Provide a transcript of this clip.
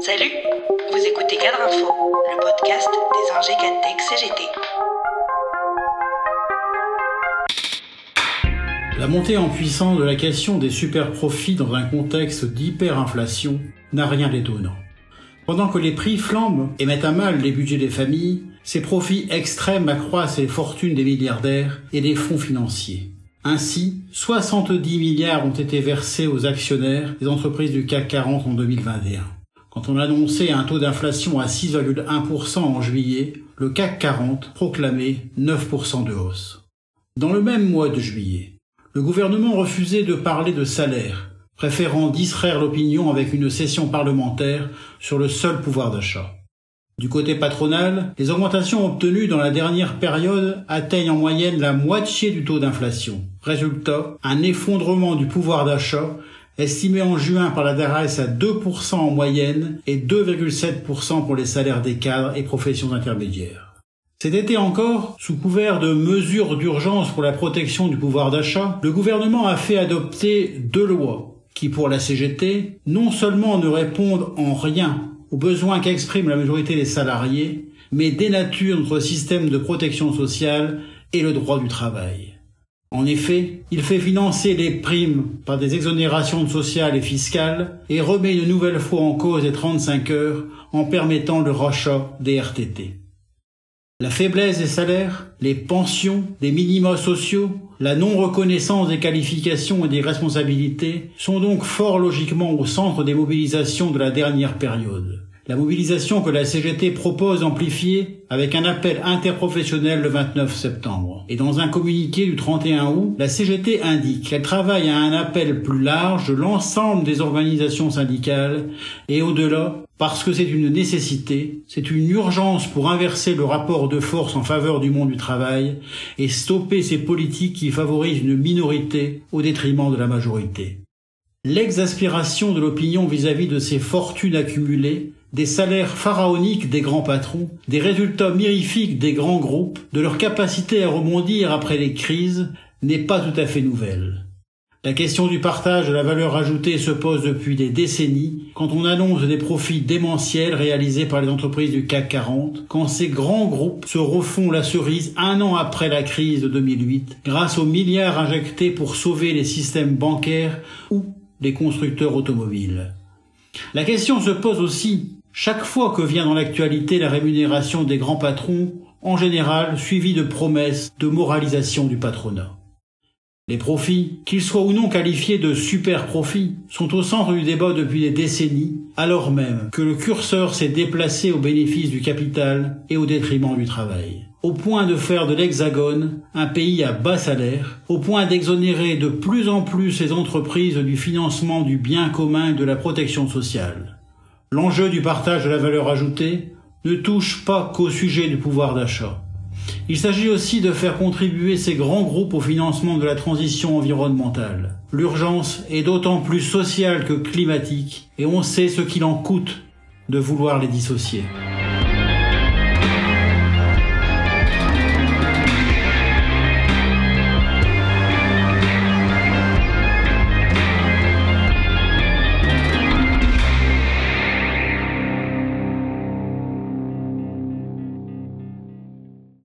Salut, vous écoutez Cadre Info, le podcast des ingés Cadtech CGT. La montée en puissance de la question des super profits dans un contexte d'hyperinflation n'a rien d'étonnant. Pendant que les prix flambent et mettent à mal les budgets des familles, ces profits extrêmes accroissent les fortunes des milliardaires et des fonds financiers. Ainsi, 70 milliards ont été versés aux actionnaires des entreprises du CAC 40 en 2021. Quand on annonçait un taux d'inflation à 6,1% en juillet, le CAC 40 proclamait 9% de hausse. Dans le même mois de juillet, le gouvernement refusait de parler de salaire, préférant distraire l'opinion avec une session parlementaire sur le seul pouvoir d'achat. Du côté patronal, les augmentations obtenues dans la dernière période atteignent en moyenne la moitié du taux d'inflation. Résultat, un effondrement du pouvoir d'achat estimé en juin par la DRS à 2% en moyenne et 2,7% pour les salaires des cadres et professions intermédiaires. Cet été encore, sous couvert de mesures d'urgence pour la protection du pouvoir d'achat, le gouvernement a fait adopter deux lois qui, pour la CGT, non seulement ne répondent en rien aux besoins qu'exprime la majorité des salariés, mais dénaturent notre système de protection sociale et le droit du travail. En effet, il fait financer les primes par des exonérations sociales et fiscales et remet une nouvelle fois en cause les 35 heures en permettant le rachat des RTT. La faiblesse des salaires, les pensions, des minima sociaux, la non-reconnaissance des qualifications et des responsabilités sont donc fort logiquement au centre des mobilisations de la dernière période. La mobilisation que la CGT propose amplifiée avec un appel interprofessionnel le 29 septembre. Et dans un communiqué du 31 août, la CGT indique qu'elle travaille à un appel plus large de l'ensemble des organisations syndicales et au-delà parce que c'est une nécessité, c'est une urgence pour inverser le rapport de force en faveur du monde du travail et stopper ces politiques qui favorisent une minorité au détriment de la majorité. L'exaspération de l'opinion vis-à-vis de ces fortunes accumulées des salaires pharaoniques des grands patrons, des résultats mirifiques des grands groupes, de leur capacité à rebondir après les crises, n'est pas tout à fait nouvelle. La question du partage de la valeur ajoutée se pose depuis des décennies quand on annonce des profits démentiels réalisés par les entreprises du CAC 40, quand ces grands groupes se refont la cerise un an après la crise de 2008 grâce aux milliards injectés pour sauver les systèmes bancaires ou les constructeurs automobiles. La question se pose aussi chaque fois que vient dans l'actualité la rémunération des grands patrons, en général suivie de promesses de moralisation du patronat. Les profits, qu'ils soient ou non qualifiés de super profits, sont au centre du débat depuis des décennies, alors même que le curseur s'est déplacé au bénéfice du capital et au détriment du travail. Au point de faire de l'Hexagone un pays à bas salaire, au point d'exonérer de plus en plus les entreprises du financement du bien commun et de la protection sociale. L'enjeu du partage de la valeur ajoutée ne touche pas qu'au sujet du pouvoir d'achat. Il s'agit aussi de faire contribuer ces grands groupes au financement de la transition environnementale. L'urgence est d'autant plus sociale que climatique et on sait ce qu'il en coûte de vouloir les dissocier.